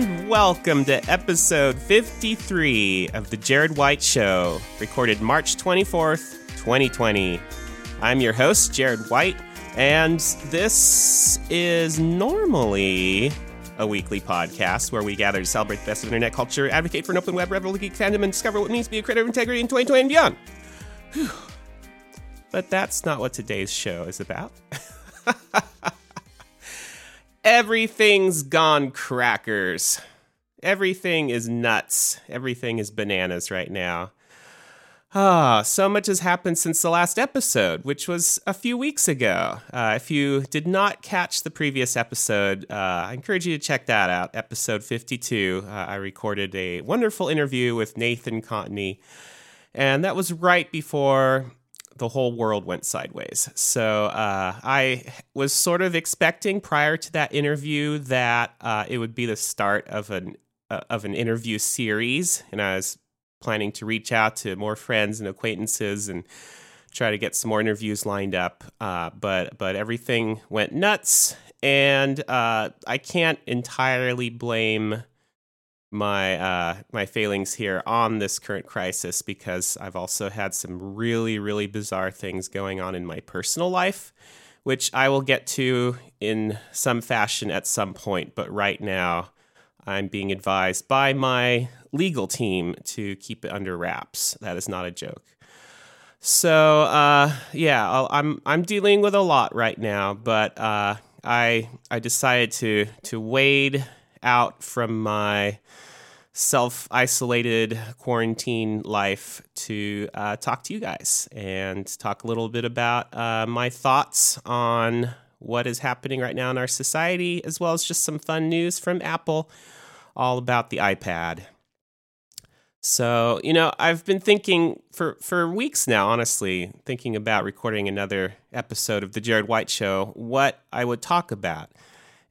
And welcome to episode 53 of The Jared White Show, recorded March 24th, 2020. I'm your host, Jared White, and this is normally a weekly podcast where we gather to celebrate the best of internet culture, advocate for an open web, revel geek fandom, and discover what it means to be a creator of integrity in 2020 and beyond. Whew. But that's not what today's show is about. Everything's gone crackers. Everything is nuts. Everything is bananas right now. Ah, so much has happened since the last episode, which was a few weeks ago. Uh, if you did not catch the previous episode, uh, I encourage you to check that out. Episode 52. Uh, I recorded a wonderful interview with Nathan Contney, and that was right before the whole world went sideways. So uh, I was sort of expecting prior to that interview that uh, it would be the start of an uh, of an interview series, and I was planning to reach out to more friends and acquaintances and try to get some more interviews lined up. Uh, but but everything went nuts, and uh, I can't entirely blame my uh, my failings here on this current crisis because I've also had some really really bizarre things going on in my personal life, which I will get to in some fashion at some point. But right now, I'm being advised by my legal team to keep it under wraps. That is not a joke. So uh, yeah, i I'm I'm dealing with a lot right now, but uh, I I decided to to wade out from my self isolated quarantine life to uh, talk to you guys and talk a little bit about uh, my thoughts on what is happening right now in our society, as well as just some fun news from Apple all about the iPad. So, you know, I've been thinking for, for weeks now, honestly, thinking about recording another episode of The Jared White Show, what I would talk about.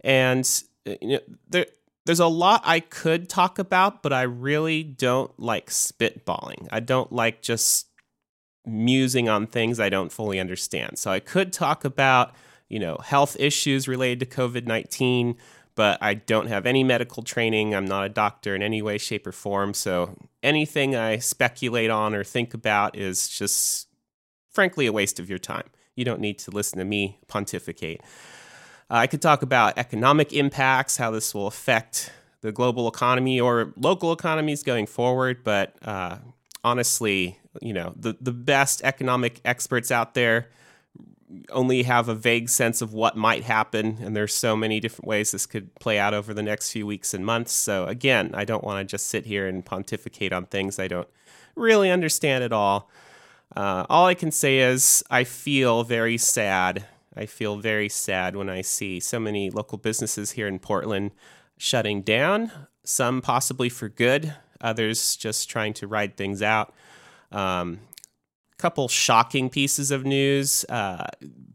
And, uh, you know, there, there's a lot I could talk about, but I really don't like spitballing. I don't like just musing on things I don't fully understand. So I could talk about, you know, health issues related to COVID 19, but I don't have any medical training. I'm not a doctor in any way, shape, or form. So anything I speculate on or think about is just, frankly, a waste of your time. You don't need to listen to me pontificate. Uh, I could talk about economic impacts, how this will affect the global economy or local economies going forward. But uh, honestly, you know, the, the best economic experts out there only have a vague sense of what might happen. And there's so many different ways this could play out over the next few weeks and months. So, again, I don't want to just sit here and pontificate on things I don't really understand at all. Uh, all I can say is I feel very sad I feel very sad when I see so many local businesses here in Portland shutting down, some possibly for good, others just trying to ride things out. Um, couple shocking pieces of news. Uh,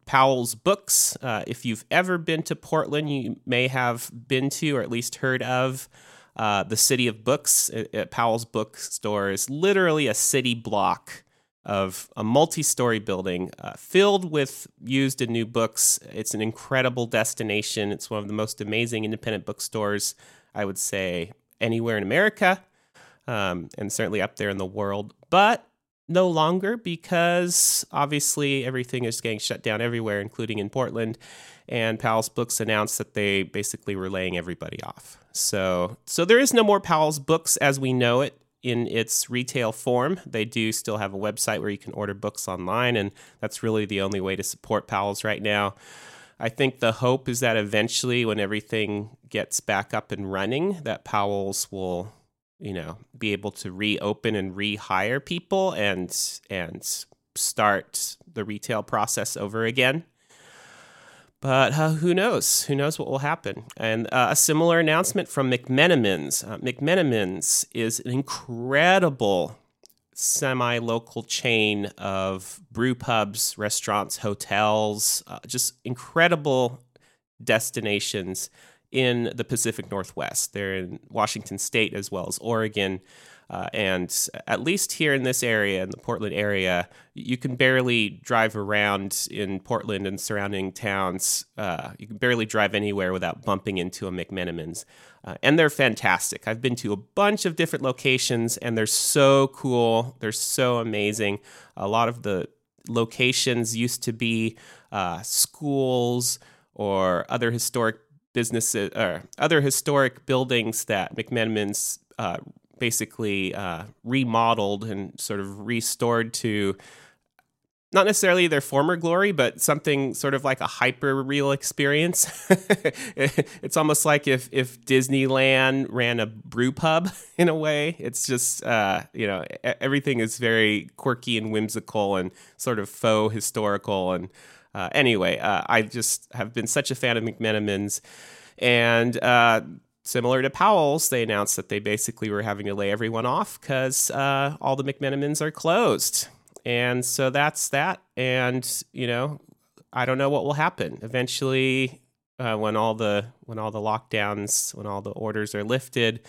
Powell's Books. Uh, if you've ever been to Portland, you may have been to or at least heard of uh, the City of Books. At Powell's Bookstore is literally a city block of a multi story building uh, filled with used and new books. It's an incredible destination. It's one of the most amazing independent bookstores, I would say, anywhere in America, um, and certainly up there in the world. But no longer because obviously everything is getting shut down everywhere, including in Portland. And Powell's Books announced that they basically were laying everybody off. So, so there is no more Powell's Books as we know it in its retail form. They do still have a website where you can order books online, and that's really the only way to support Powell's right now. I think the hope is that eventually, when everything gets back up and running, that Powell's will, you know, be able to reopen and rehire people and and start the retail process over again. But uh, who knows? Who knows what will happen? And uh, a similar announcement from McMenamins. Uh, McMenamins is an incredible semi local chain of brew pubs, restaurants, hotels, uh, just incredible destinations in the Pacific Northwest. They're in Washington State as well as Oregon. Uh, and at least here in this area, in the Portland area, you can barely drive around in Portland and surrounding towns. Uh, you can barely drive anywhere without bumping into a McMenamins. Uh, and they're fantastic. I've been to a bunch of different locations, and they're so cool. They're so amazing. A lot of the locations used to be uh, schools or other historic businesses or other historic buildings that McMenamins uh, basically uh, remodeled and sort of restored to not necessarily their former glory, but something sort of like a hyper real experience. it's almost like if if Disneyland ran a brew pub in a way. It's just uh, you know everything is very quirky and whimsical and sort of faux historical. And uh, anyway, uh, I just have been such a fan of McMenamins, and uh, similar to Powell's, they announced that they basically were having to lay everyone off because uh, all the McMenamins are closed. And so that's that. And, you know, I don't know what will happen. Eventually, uh, when all the when all the lockdowns, when all the orders are lifted,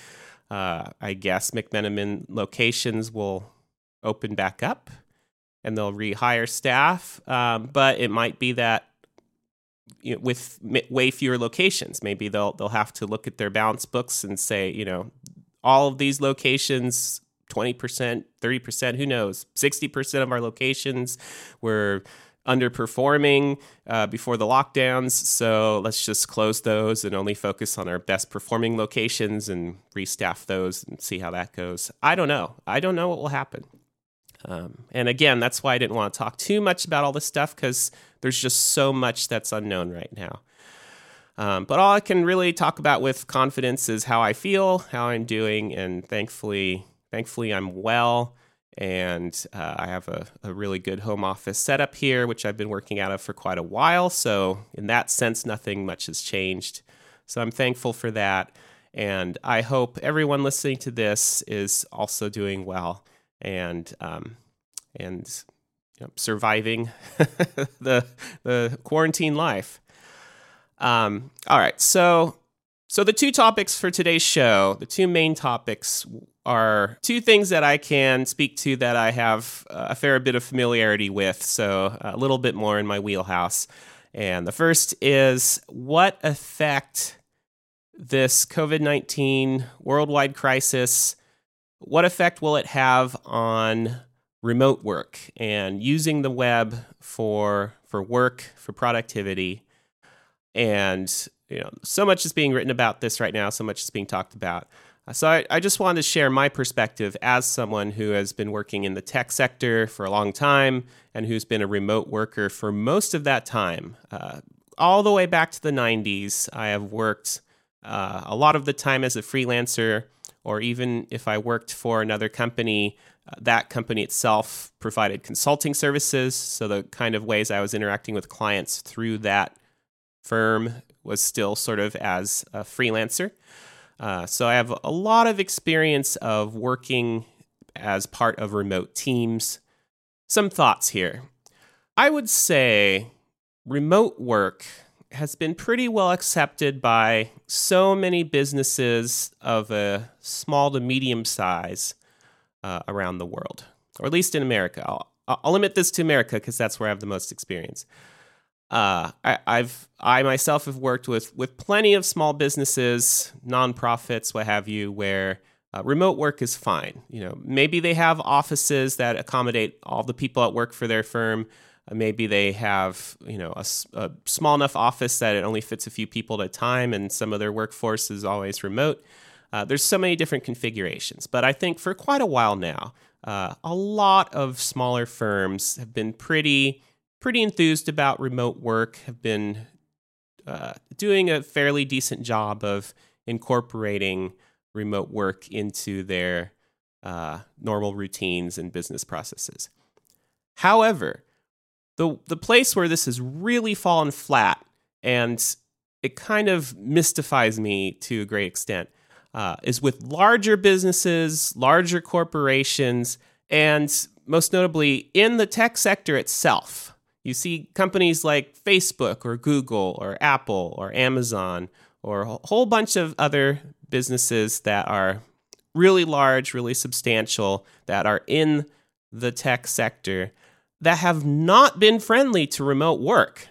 uh, I guess McMenamin locations will open back up and they'll rehire staff. Um, but it might be that you know, with way fewer locations. Maybe they'll they'll have to look at their balance books and say, you know, all of these locations, twenty percent, thirty percent, who knows, sixty percent of our locations were underperforming uh, before the lockdowns. So let's just close those and only focus on our best performing locations and restaff those and see how that goes. I don't know. I don't know what will happen. Um, and again, that's why I didn't want to talk too much about all this stuff because there's just so much that's unknown right now. Um, but all I can really talk about with confidence is how I feel, how I'm doing, and thankfully, thankfully I'm well, and uh, I have a, a really good home office setup here, which I've been working out of for quite a while. So in that sense, nothing much has changed. So I'm thankful for that, and I hope everyone listening to this is also doing well and um, and know, surviving the the quarantine life. Um, all right, so so the two topics for today's show, the two main topics are two things that I can speak to that I have a fair bit of familiarity with, so a little bit more in my wheelhouse. And the first is what effect this COVID 19 worldwide crisis what effect will it have on remote work and using the web for for work for productivity. And you know so much is being written about this right now so much is being talked about. Uh, so I, I just wanted to share my perspective as someone who has been working in the tech sector for a long time and who's been a remote worker for most of that time. Uh, all the way back to the 90s i have worked uh, a lot of the time as a freelancer or even if I worked for another company, that company itself provided consulting services. So the kind of ways I was interacting with clients through that firm was still sort of as a freelancer. Uh, so I have a lot of experience of working as part of remote teams. Some thoughts here. I would say remote work has been pretty well accepted by so many businesses of a small to medium size uh, around the world, or at least in America. I'll, I'll limit this to America because that's where I have the most experience. Uh, I, I've I myself have worked with with plenty of small businesses, nonprofits, what have you, where uh, remote work is fine. You know, maybe they have offices that accommodate all the people at work for their firm, uh, maybe they have you know a, a, small enough office that it only fits a few people at a time, and some of their workforce is always remote. Uh, there's so many different configurations, but I think for quite a while now, uh, a lot of smaller firms have been pretty pretty enthused about remote work. Have been uh, doing a fairly decent job of incorporating remote work into their uh, normal routines and business processes. However, the the place where this has really fallen flat and it kind of mystifies me to a great extent uh, is with larger businesses, larger corporations, and most notably in the tech sector itself. You see companies like Facebook or Google or Apple or Amazon or a whole bunch of other businesses that are really large, really substantial, that are in the tech sector that have not been friendly to remote work.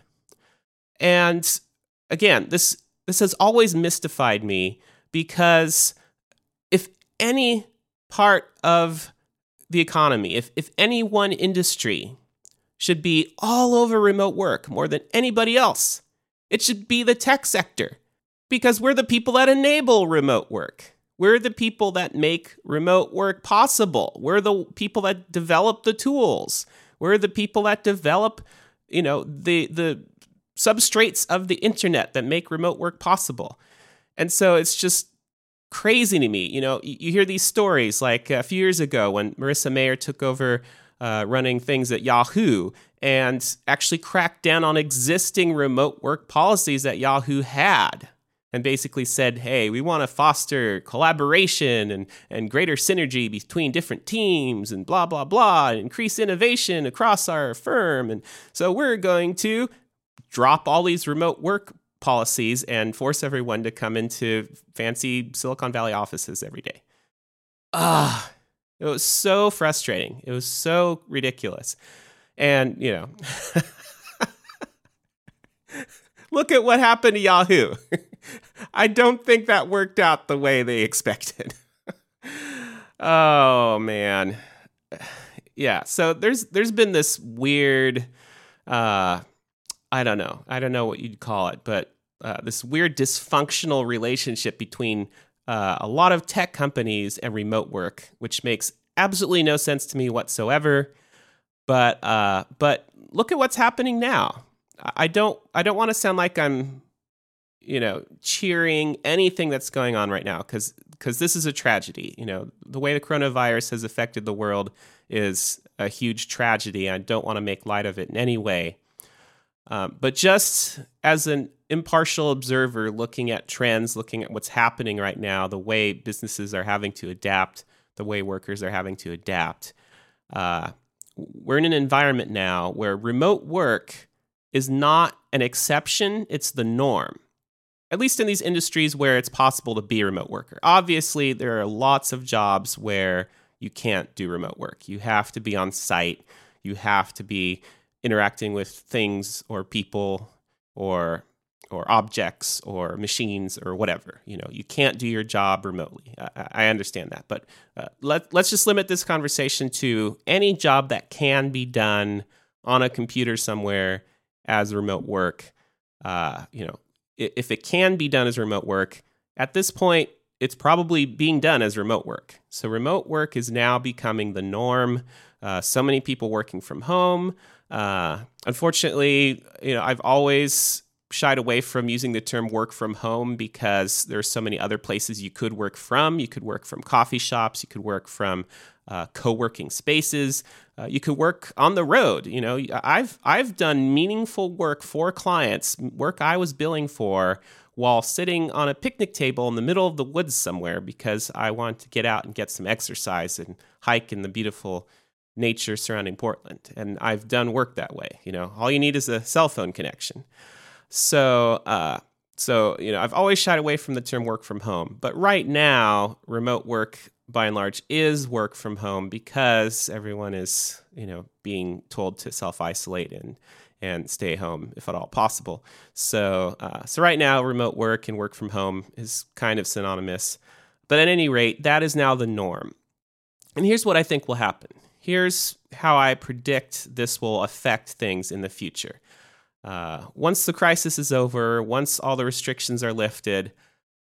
And again, this this has always mystified me because if any part of the economy, if if any one industry should be all over remote work more than anybody else, it should be the tech sector because we're the people that enable remote work. We're the people that make remote work possible. We're the people that develop the tools. We're the people that develop, you know, the the substrates of the internet that make remote work possible. And so it's just crazy to me. You know, you hear these stories like a few years ago when Marissa Mayer took over uh, running things at Yahoo and actually cracked down on existing remote work policies that Yahoo had and basically said, hey, we want to foster collaboration and, and greater synergy between different teams and blah, blah, blah, and increase innovation across our firm. And so we're going to drop all these remote work policies and force everyone to come into fancy Silicon Valley offices every day. Ah, it was so frustrating. It was so ridiculous. And, you know, look at what happened to Yahoo. I don't think that worked out the way they expected. oh man. Yeah, so there's there's been this weird uh I don't know. I don't know what you'd call it, but uh, this weird dysfunctional relationship between uh, a lot of tech companies and remote work, which makes absolutely no sense to me whatsoever. But uh, but look at what's happening now. I don't I don't want to sound like I'm you know cheering anything that's going on right now because because this is a tragedy. You know the way the coronavirus has affected the world is a huge tragedy. I don't want to make light of it in any way. Um, but just as an impartial observer looking at trends, looking at what's happening right now, the way businesses are having to adapt, the way workers are having to adapt, uh, we're in an environment now where remote work is not an exception, it's the norm. At least in these industries where it's possible to be a remote worker. Obviously, there are lots of jobs where you can't do remote work. You have to be on site, you have to be interacting with things or people or or objects or machines or whatever. You know, you can't do your job remotely. I, I understand that, but uh, let let's just limit this conversation to any job that can be done on a computer somewhere as remote work. Uh, you know, if it can be done as remote work, at this point, it's probably being done as remote work. So remote work is now becoming the norm. Uh, so many people working from home. Uh, unfortunately, you know, I've always shied away from using the term work from home because there's so many other places you could work from. You could work from coffee shops, you could work from uh, co-working spaces. Uh, you could work on the road. You know, I've I've done meaningful work for clients, work I was billing for, while sitting on a picnic table in the middle of the woods somewhere because I want to get out and get some exercise and hike in the beautiful nature surrounding Portland. And I've done work that way. You know, all you need is a cell phone connection. So, uh, so you know, I've always shied away from the term work from home. But right now, remote work by and large is work from home because everyone is you know being told to self isolate and and stay home if at all possible. So, uh, so right now, remote work and work from home is kind of synonymous. But at any rate, that is now the norm. And here's what I think will happen here's how I predict this will affect things in the future. Uh, once the crisis is over, once all the restrictions are lifted,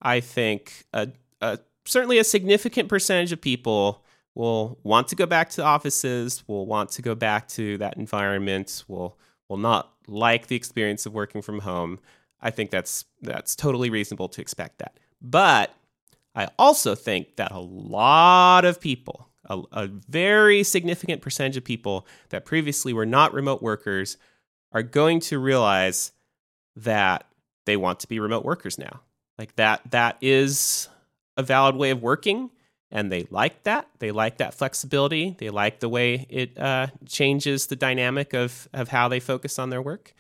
I think a, a, certainly a significant percentage of people will want to go back to offices, will want to go back to that environment, will will not like the experience of working from home. I think that's that's totally reasonable to expect that. But I also think that a lot of people a, a very significant percentage of people that previously were not remote workers are going to realize that they want to be remote workers now. Like that that is a valid way of working and they like that. They like that flexibility. They like the way it uh, changes the dynamic of of how they focus on their work.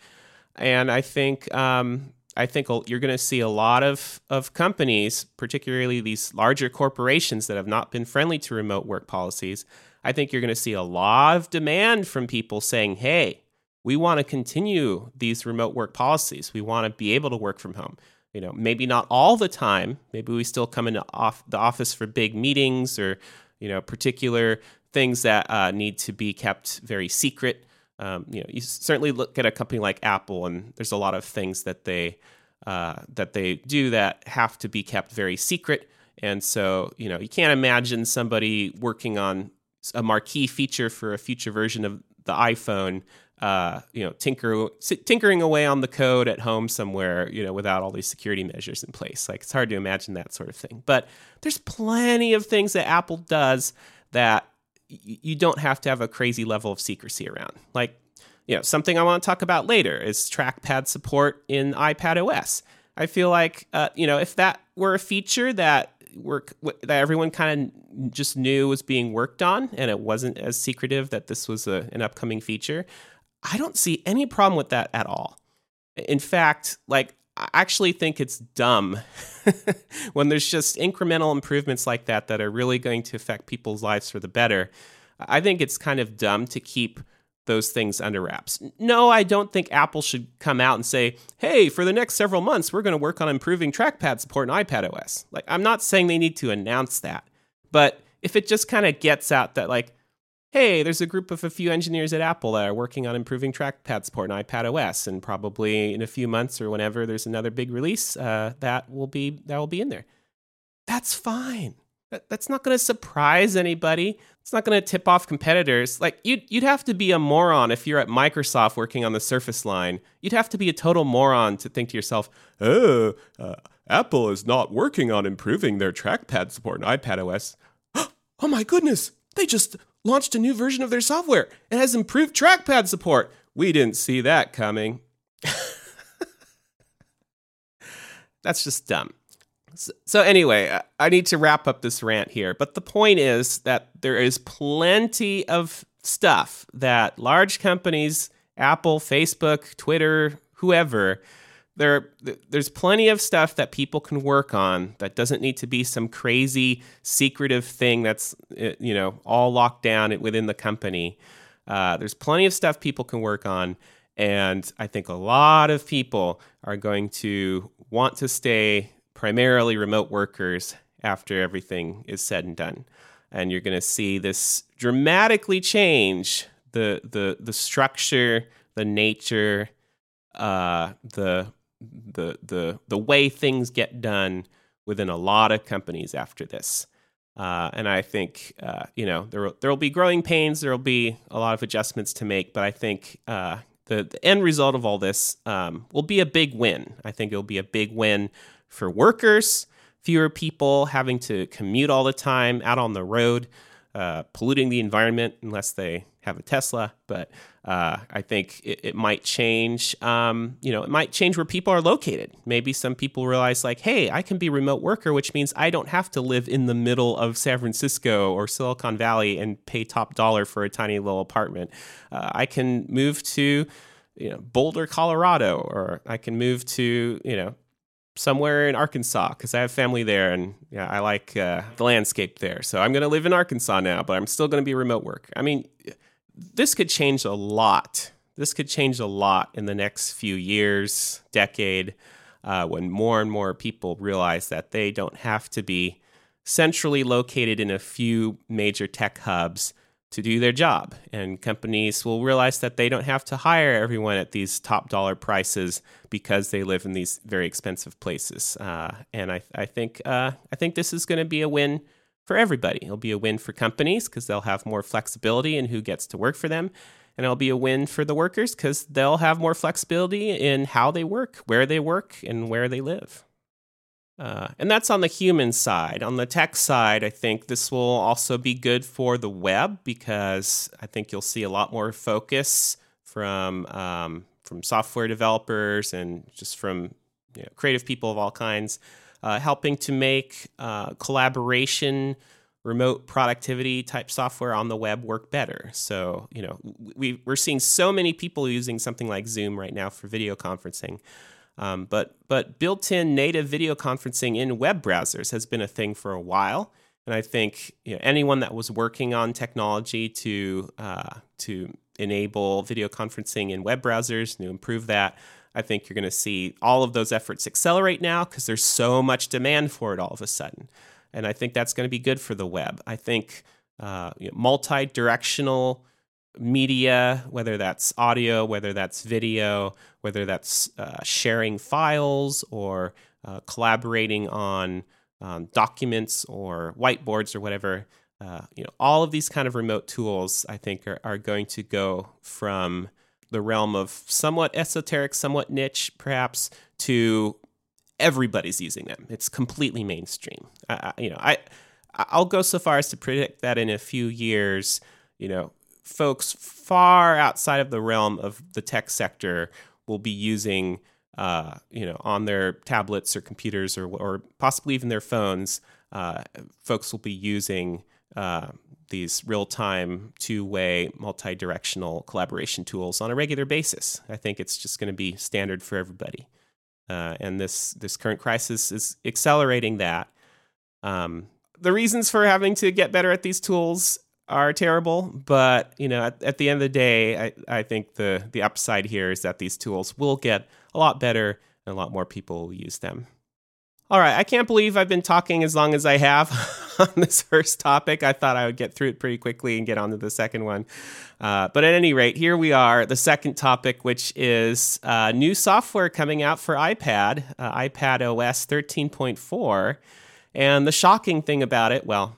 And I think um, I think you're going to see a lot of of companies, particularly these larger corporations that have not been friendly to remote work policies. I think you're going to see a lot of demand from people saying, "Hey, we want to continue these remote work policies. We want to be able to work from home." you know, maybe not all the time. Maybe we still come into off the office for big meetings or, you know, particular things that uh, need to be kept very secret. Um, you know, you certainly look at a company like Apple, and there's a lot of things that they uh, that they do that have to be kept very secret. And so, you know, you can't imagine somebody working on a marquee feature for a future version of the iPhone uh, you know, tinker, tinkering away on the code at home somewhere, you know, without all these security measures in place. Like it's hard to imagine that sort of thing. But there's plenty of things that Apple does that you don't have to have a crazy level of secrecy around. Like, you know, something I want to talk about later is trackpad support in iPad OS. I feel like, uh, you know, if that were a feature that work that everyone kind of just knew was being worked on and it wasn't as secretive that this was a, an upcoming feature I don't see any problem with that at all. In fact, like I actually think it's dumb when there's just incremental improvements like that that are really going to affect people's lives for the better. I think it's kind of dumb to keep those things under wraps. No, I don't think Apple should come out and say, "Hey, for the next several months, we're going to work on improving trackpad support in iPad OS." Like I'm not saying they need to announce that, but if it just kind of gets out that like hey, there's a group of a few engineers at Apple that are working on improving trackpad support in iPad OS, and probably in a few months or whenever there's another big release, uh, that will be that will be in there. That's fine. That, that's not going to surprise anybody. It's not going to tip off competitors. Like you'd you'd have to be a moron if you're at Microsoft working on the Surface line. You'd have to be a total moron to think to yourself, "Oh, uh, Apple is not working on improving their trackpad support in iPad OS." oh my goodness! They just launched a new version of their software. It has improved trackpad support. We didn't see that coming. That's just dumb. So, so, anyway, I need to wrap up this rant here. But the point is that there is plenty of stuff that large companies, Apple, Facebook, Twitter, whoever, there there's plenty of stuff that people can work on that doesn't need to be some crazy secretive thing that's uh, you know all locked down within the company. Uh, there's plenty of stuff people can work on and i think a lot of people are going to want to stay primarily remote workers after everything is said and done. And you're going to see this dramatically change the the the structure the nature uh, the the the the way things get done within a lot of companies after this. Uh, and I think uh, you know there there will be growing pains. There will be a lot of adjustments to make, but I think uh, the the end result of all this um, will be a big win. I think it will be a big win for workers. Fewer people having to commute all the time out on the road, uh, polluting the environment unless they have a Tesla, but uh, I think it, it might change. Um, you know, it might change where people are located. Maybe some people realize, like, hey, I can be remote worker, which means I don't have to live in the middle of San Francisco or Silicon Valley and pay top dollar for a tiny little apartment. Uh, I can move to, you know, Boulder, Colorado, or I can move to, you know, somewhere in Arkansas because I have family there and yeah, I like uh, the landscape there. So I'm going to live in Arkansas now, but I'm still going to be remote work. I mean, this could change a lot. This could change a lot in the next few years, decade, uh, when more and more people realize that they don't have to be centrally located in a few major tech hubs to do their job. And companies will realize that they don't have to hire everyone at these top dollar prices because they live in these very expensive places. Uh, and I, I think uh, I think this is going to be a win for everybody. It'll be a win for companies because they'll have more flexibility in who gets to work for them. And it'll be a win for the workers because they'll have more flexibility in how they work, where they work, and where they live. Uh, and that's on the human side. On the tech side, I think this will also be good for the web because I think you'll see a lot more focus from um, from software developers and just from you know, creative people of all kinds uh, helping to make uh, collaboration remote productivity type software on the web work better. So, you know, we, we're seeing so many people using something like Zoom right now for video conferencing. Um, but but built-in native video conferencing in web browsers has been a thing for a while, and I think you know, anyone that was working on technology to uh, to enable video conferencing in web browsers to improve that, I think you're going to see all of those efforts accelerate now because there's so much demand for it all of a sudden, and I think that's going to be good for the web. I think uh, you know, multi-directional media, whether that's audio, whether that's video, whether that's uh, sharing files or uh, collaborating on um, documents or whiteboards or whatever. Uh, you know, all of these kind of remote tools, I think, are, are going to go from the realm of somewhat esoteric, somewhat niche, perhaps, to everybody's using them. It's completely mainstream. I, you know, I I'll go so far as to predict that in a few years, you know, folks far outside of the realm of the tech sector will be using, uh, you know, on their tablets or computers or, or possibly even their phones. Uh, folks will be using uh, these real-time, two-way, multi-directional collaboration tools on a regular basis. I think it's just going to be standard for everybody, uh, and this this current crisis is accelerating that. Um, the reasons for having to get better at these tools are terrible, but you know, at, at, the end of the day, I, I think the the upside here is that these tools will get a lot better and a lot more people will use them. All right, I can't believe I've been talking as long as I have on this first topic. I thought I would get through it pretty quickly and get on to the second one. Uh, but at any rate, here we are, the second topic, which is uh, new software coming out for iPad, uh, iPad OS 13.4. And the shocking thing about it, well,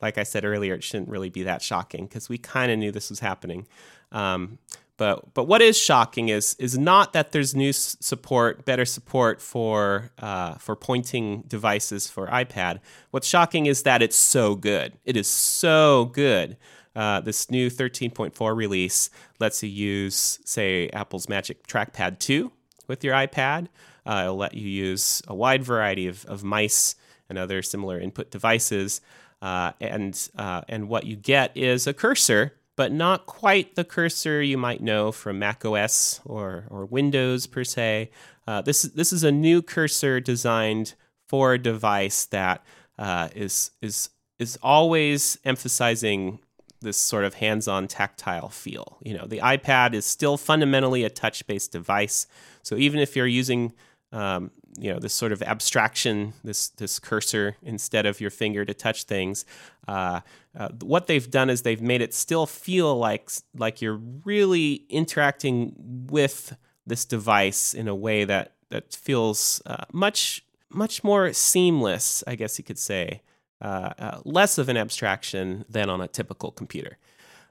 like I said earlier, it shouldn't really be that shocking because we kind of knew this was happening. Um, but but what is shocking is is not that there's new support, better support for uh, for pointing devices for iPad. What's shocking is that it's so good. It is so good. Uh, this new 13.4 release lets you use, say, Apple's Magic Trackpad 2 with your iPad. Uh, it'll let you use a wide variety of, of mice and other similar input devices. Uh, and uh, and what you get is a cursor, but not quite the cursor you might know from Mac OS or or Windows per se. Uh, this this is a new cursor designed for a device that uh, is is is always emphasizing this sort of hands-on tactile feel. You know, the iPad is still fundamentally a touch-based device, so even if you're using um, you know this sort of abstraction, this this cursor instead of your finger to touch things. Uh, uh, what they've done is they've made it still feel like like you're really interacting with this device in a way that that feels uh, much much more seamless, I guess you could say, uh, uh, less of an abstraction than on a typical computer.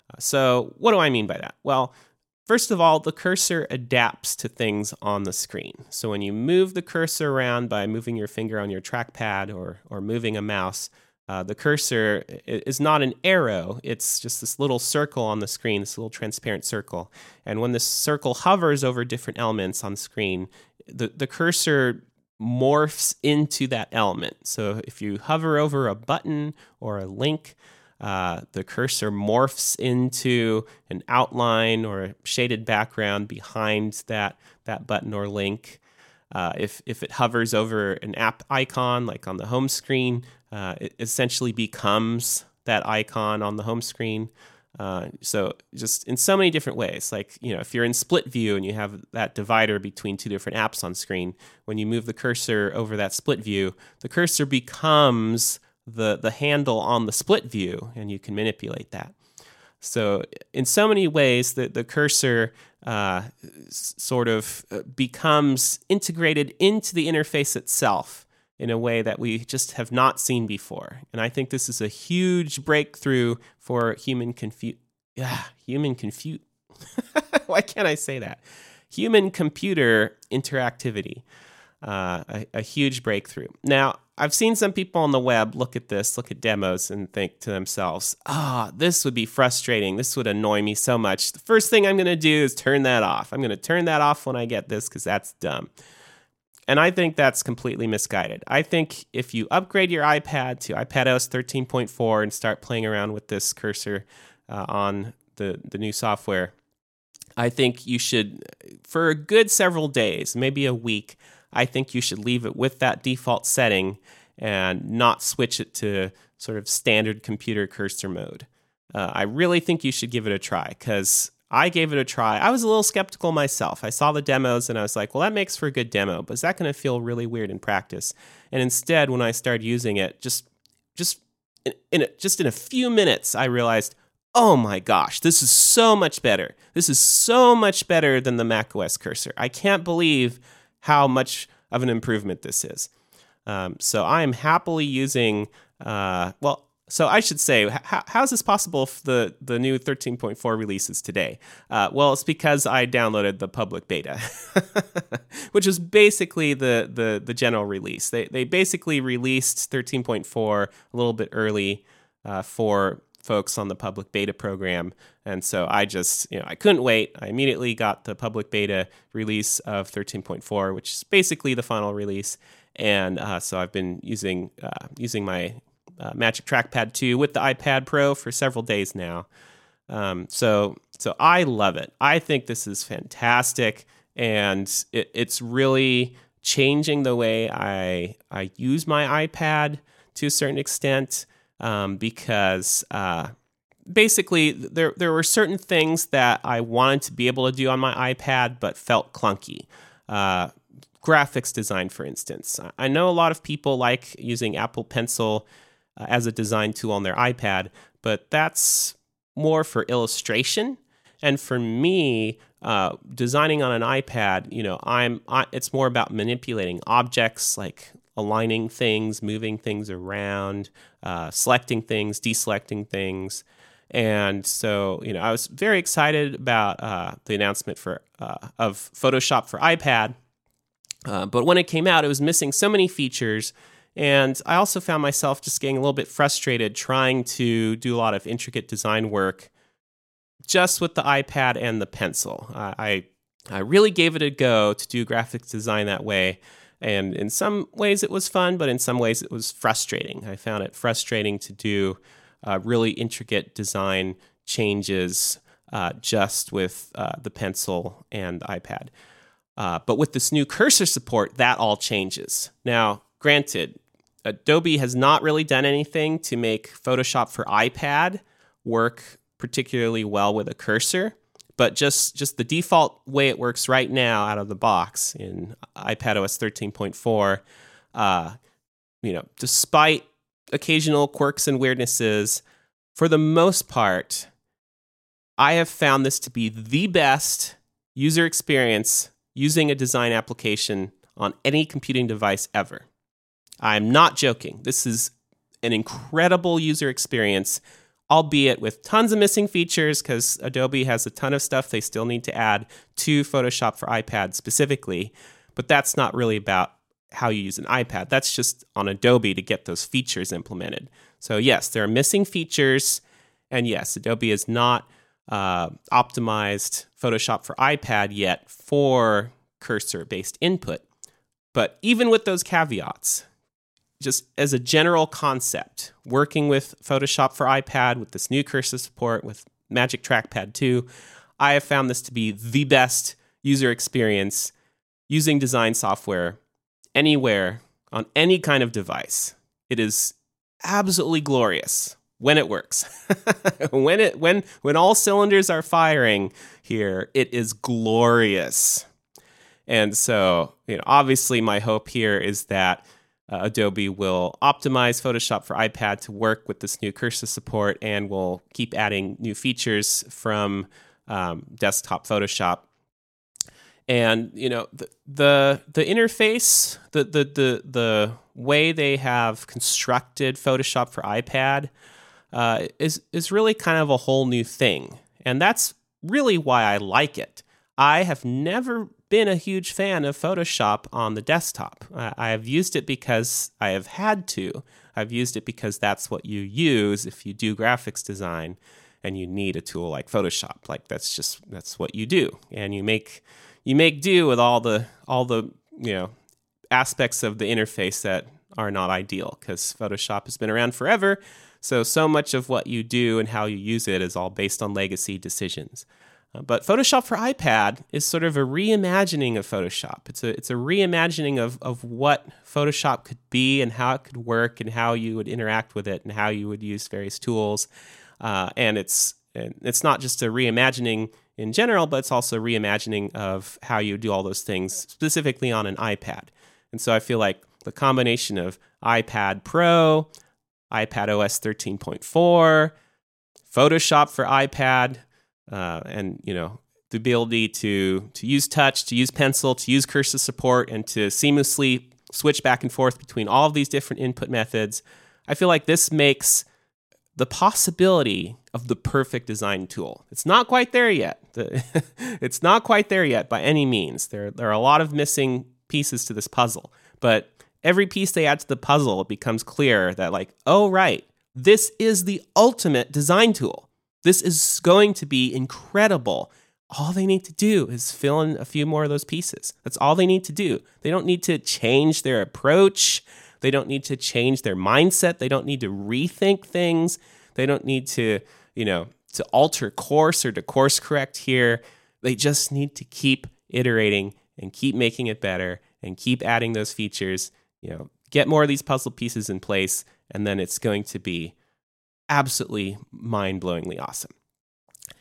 Uh, so, what do I mean by that? Well, First of all, the cursor adapts to things on the screen. So when you move the cursor around by moving your finger on your trackpad or, or moving a mouse, uh, the cursor is not an arrow, it's just this little circle on the screen, this little transparent circle. And when this circle hovers over different elements on screen, the, the cursor morphs into that element. So if you hover over a button or a link, uh, the cursor morphs into an outline or a shaded background behind that, that button or link. Uh, if, if it hovers over an app icon, like on the home screen, uh, it essentially becomes that icon on the home screen. Uh, so just in so many different ways, like you know, if you're in split view and you have that divider between two different apps on screen, when you move the cursor over that split view, the cursor becomes the, the handle on the split view, and you can manipulate that. So, in so many ways, the, the cursor uh, sort of uh, becomes integrated into the interface itself in a way that we just have not seen before. And I think this is a huge breakthrough for human confu- yeah, human confute. Why can't I say that? Human computer interactivity. Uh, a, a huge breakthrough. Now, I've seen some people on the web look at this, look at demos, and think to themselves, ah, oh, this would be frustrating. This would annoy me so much. The first thing I'm going to do is turn that off. I'm going to turn that off when I get this because that's dumb. and I think that's completely misguided. I think if you upgrade your iPad to iPadOS 13.4 and start playing around with this cursor uh, on the, the new software, I think you should, for a good several days, maybe a week, I think you should leave it with that default setting and not switch it to sort of standard computer cursor mode. Uh, I really think you should give it a try because I gave it a try. I was a little skeptical myself. I saw the demos and I was like, well, that makes for a good demo, but is that going to feel really weird in practice? And instead, when I started using it, just just in, in a, just in a few minutes, I realized, oh my gosh, this is so much better. This is so much better than the macOS cursor. I can't believe how much of an improvement this is. Um, so I am happily using. Uh, well, so I should say, how, how is this possible if the, the new 13.4 releases today? Uh, well, it's because I downloaded the public beta, which is basically the, the, the general release. They, they basically released 13.4 a little bit early uh, for folks on the public beta program. And so I just, you know, I couldn't wait. I immediately got the public beta release of 13.4, which is basically the final release. And uh, so I've been using uh, using my uh, Magic Trackpad 2 with the iPad Pro for several days now. Um, so so I love it. I think this is fantastic, and it, it's really changing the way I I use my iPad to a certain extent um, because uh, basically there there were certain things that I wanted to be able to do on my iPad but felt clunky. Uh, graphics design, for instance. I know a lot of people like using Apple Pencil uh, as a design tool on their iPad, but that's more for illustration. And for me, uh, designing on an iPad, you know, I'm I, it's more about manipulating objects, like aligning things, moving things around, uh, selecting things, deselecting things. And so, you know, I was very excited about uh, the announcement for uh, of Photoshop for iPad. Uh, but when it came out, it was missing so many features and I also found myself just getting a little bit frustrated trying to do a lot of intricate design work just with the iPad and the pencil. Uh, I I really gave it a go to do graphics design that way. And in some ways it was fun, but in some ways it was frustrating. I found it frustrating to do uh, really intricate design changes uh, just with uh, the pencil and iPad. Uh, but with this new cursor support, that all changes. Now, granted, Adobe has not really done anything to make Photoshop for iPad work particularly well with a cursor, but just just the default way it works right now out of the box in iPadOS 13.4, uh, you know, despite occasional quirks and weirdnesses, for the most part, I have found this to be the best user experience using a design application on any computing device ever. I'm not joking. This is an incredible user experience, albeit with tons of missing features because Adobe has a ton of stuff they still need to add to Photoshop for iPad specifically. But that's not really about how you use an iPad. That's just on Adobe to get those features implemented. So, yes, there are missing features. And yes, Adobe is not uh, optimized Photoshop for iPad yet for cursor based input. But even with those caveats, just as a general concept, working with Photoshop for iPad with this new cursor support with Magic Trackpad 2, I have found this to be the best user experience using design software anywhere on any kind of device. It is absolutely glorious when it works. when it when when all cylinders are firing here, it is glorious. And so, you know, obviously my hope here is that uh, Adobe will optimize Photoshop for iPad to work with this new cursor support and will keep adding new features from um, desktop Photoshop. And you know the the, the interface, the, the the the way they have constructed Photoshop for iPad uh, is is really kind of a whole new thing, and that's really why I like it. I have never been a huge fan of Photoshop on the desktop. I have used it because I have had to. I've used it because that's what you use if you do graphics design and you need a tool like Photoshop. Like that's just that's what you do. And you make you make do with all the all the, you know, aspects of the interface that are not ideal because Photoshop has been around forever. So, so much of what you do and how you use it is all based on legacy decisions. Uh, but Photoshop for iPad is sort of a reimagining of Photoshop. It's a, it's a reimagining of, of what Photoshop could be and how it could work and how you would interact with it and how you would use various tools. Uh, and it's, it's not just a reimagining in general, but it's also reimagining of how you do all those things specifically on an iPad. And so I feel like the combination of iPad Pro, iPad OS 13.4, Photoshop for iPad, uh, and you know the ability to to use touch, to use pencil, to use cursor support, and to seamlessly switch back and forth between all of these different input methods. I feel like this makes the possibility of the perfect design tool. It's not quite there yet. it's not quite there yet by any means. There, there are a lot of missing pieces to this puzzle, but every piece they add to the puzzle, it becomes clear that, like, oh, right, this is the ultimate design tool. This is going to be incredible. All they need to do is fill in a few more of those pieces. That's all they need to do. They don't need to change their approach. They don't need to change their mindset. They don't need to rethink things. They don't need to, you know, to alter course or to course correct here. They just need to keep iterating and keep making it better and keep adding those features, you know, get more of these puzzle pieces in place and then it's going to be absolutely mind-blowingly awesome.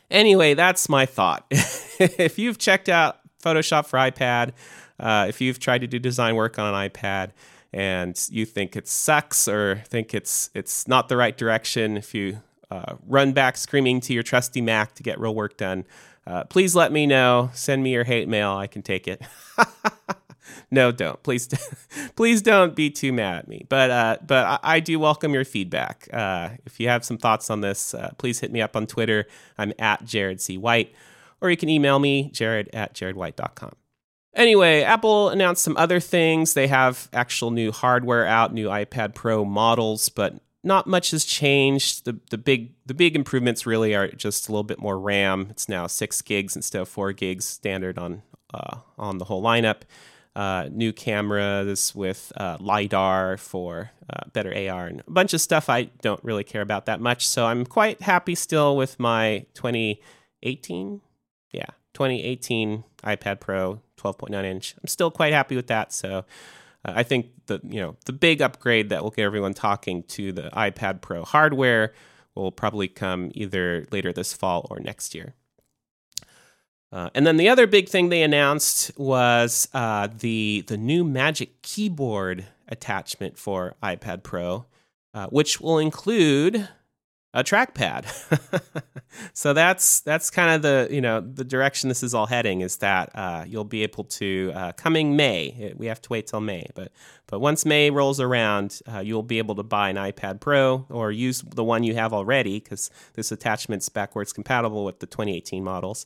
Anyway, that's my thought. if you've checked out Photoshop for iPad, uh, if you've tried to do design work on an iPad, and you think it sucks or think it's it's not the right direction, if you uh, run back screaming to your trusty Mac to get real work done, uh, please let me know. Send me your hate mail. I can take it. no, don't. Please, please don't be too mad at me. But uh, but I, I, do welcome your feedback. Uh, if you have some thoughts on this, uh, please hit me up on Twitter. I'm at Jared C. White, or you can email me, jared at jaredwhite.com. Anyway, Apple announced some other things. They have actual new hardware out, new iPad Pro models, but not much has changed. The the big the big improvements really are just a little bit more RAM. It's now six gigs instead of four gigs standard on uh, on the whole lineup. Uh, new cameras with uh, lidar for uh, better AR and a bunch of stuff I don't really care about that much. So I'm quite happy still with my 2018, yeah, 2018 iPad Pro 12.9 inch. I'm still quite happy with that. So uh, I think the you know the big upgrade that will get everyone talking to the iPad Pro hardware will probably come either later this fall or next year. Uh, and then the other big thing they announced was uh, the the new Magic Keyboard attachment for iPad Pro, uh, which will include a trackpad. so that's that's kind of the you know the direction this is all heading is that uh, you'll be able to uh, coming May. We have to wait till May, but but once May rolls around, uh, you'll be able to buy an iPad Pro or use the one you have already because this attachment's backwards compatible with the 2018 models.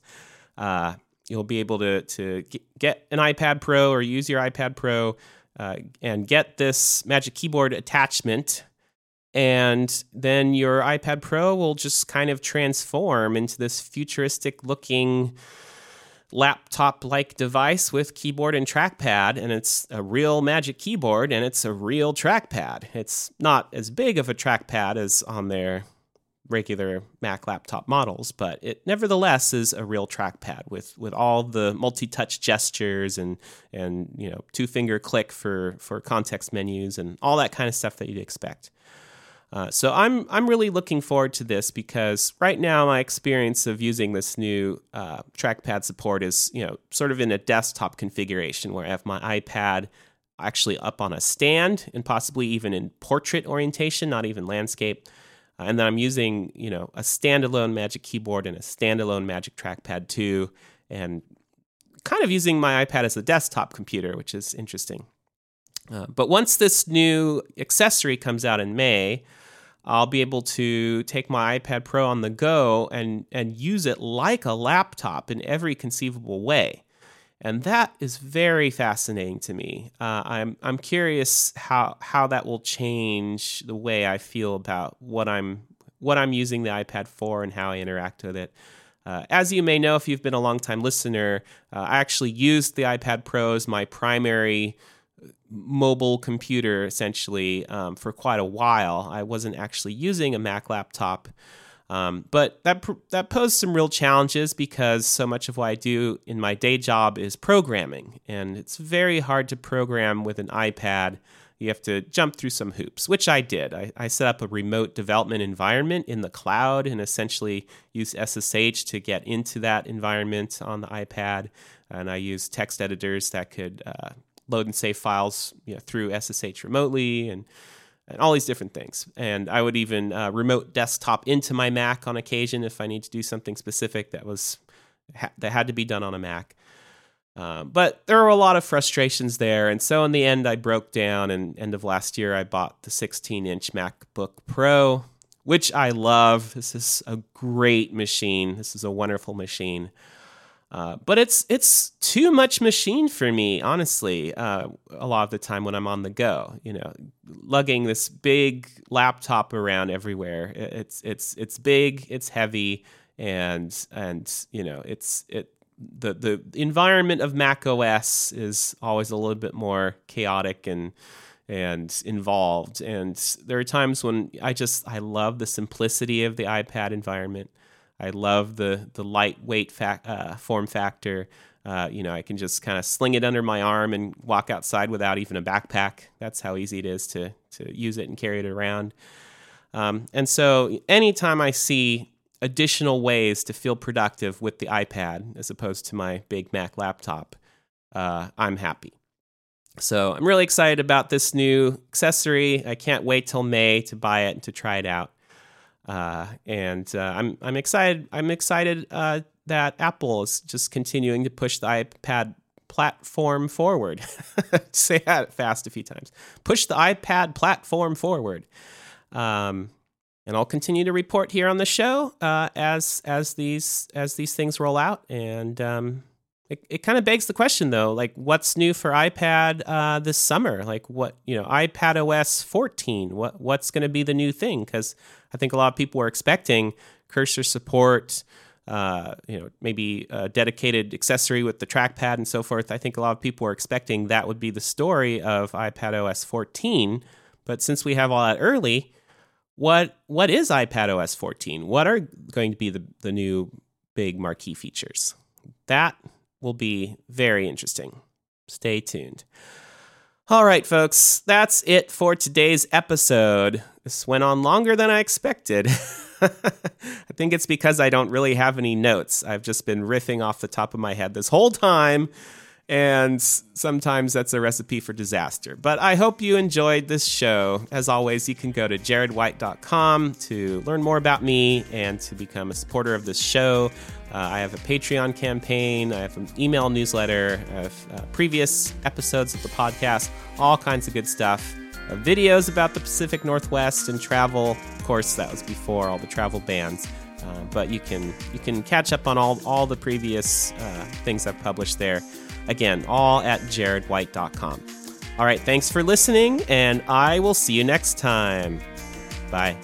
Uh, you'll be able to to get an iPad Pro or use your iPad Pro uh, and get this Magic Keyboard attachment and then your iPad Pro will just kind of transform into this futuristic looking laptop like device with keyboard and trackpad. And it's a real Magic Keyboard and it's a real trackpad. It's not as big of a trackpad as on their regular Mac laptop models, but it nevertheless is a real trackpad with with all the multi-touch gestures and and you know two finger click for for context menus and all that kind of stuff that you'd expect. Uh, so I'm I'm really looking forward to this because right now my experience of using this new uh, trackpad support is you know sort of in a desktop configuration where I have my iPad actually up on a stand and possibly even in portrait orientation, not even landscape. Uh, and then I'm using you know a standalone Magic Keyboard and a standalone Magic Trackpad too, and kind of using my iPad as a desktop computer, which is interesting. Uh, but once this new accessory comes out in May, I'll be able to take my iPad Pro on the go and, and use it like a laptop in every conceivable way. And that is very fascinating to me. Uh, I'm, I'm curious how, how that will change the way I feel about what I'm, what I'm using the iPad for and how I interact with it. Uh, as you may know, if you've been a long time listener, uh, I actually used the iPad Pro as my primary mobile computer essentially um, for quite a while. I wasn't actually using a Mac laptop. Um, but that that posed some real challenges because so much of what I do in my day job is programming, and it's very hard to program with an iPad. You have to jump through some hoops, which I did. I, I set up a remote development environment in the cloud and essentially used SSH to get into that environment on the iPad. And I used text editors that could uh, load and save files you know, through SSH remotely and and all these different things. And I would even uh, remote desktop into my Mac on occasion if I need to do something specific that was ha- that had to be done on a Mac. Um, but there were a lot of frustrations there, and so in the end, I broke down. And end of last year, I bought the 16-inch MacBook Pro, which I love. This is a great machine. This is a wonderful machine. Uh, but it's it's too much machine for me, honestly. Uh, a lot of the time when I'm on the go, you know, lugging this big laptop around everywhere. It's it's it's big, it's heavy, and and you know, it's it the the environment of Mac OS is always a little bit more chaotic and and involved. And there are times when I just I love the simplicity of the iPad environment. I love the the lightweight uh, form factor. Uh, you know, I can just kind of sling it under my arm and walk outside without even a backpack. That's how easy it is to to use it and carry it around. Um, and so, anytime I see additional ways to feel productive with the iPad as opposed to my big Mac laptop, uh, I'm happy. So I'm really excited about this new accessory. I can't wait till May to buy it and to try it out. Uh, and uh, I'm I'm excited. I'm excited uh, that Apple is just continuing to push the iPad platform forward. Say that fast a few times. Push the iPad platform forward. Um, and I'll continue to report here on the show uh, as as these as these things roll out. And um, it, it kind of begs the question though, like what's new for iPad uh, this summer? Like what you know, iPad OS 14. What what's going to be the new thing? Because I think a lot of people were expecting cursor support, uh, you know, maybe a dedicated accessory with the trackpad and so forth. I think a lot of people were expecting that would be the story of iPad OS 14. But since we have all that early, what what is iPad OS 14? What are going to be the, the new big marquee features? That will be very interesting. Stay tuned. All right, folks, that's it for today's episode. This went on longer than I expected. I think it's because I don't really have any notes. I've just been riffing off the top of my head this whole time, and sometimes that's a recipe for disaster. But I hope you enjoyed this show. As always, you can go to jaredwhite.com to learn more about me and to become a supporter of this show. Uh, I have a Patreon campaign. I have an email newsletter. I have uh, previous episodes of the podcast, all kinds of good stuff. Uh, videos about the Pacific Northwest and travel. Of course, that was before all the travel bans. Uh, but you can you can catch up on all all the previous uh, things I've published there. Again, all at jaredwhite.com. All right, thanks for listening, and I will see you next time. Bye.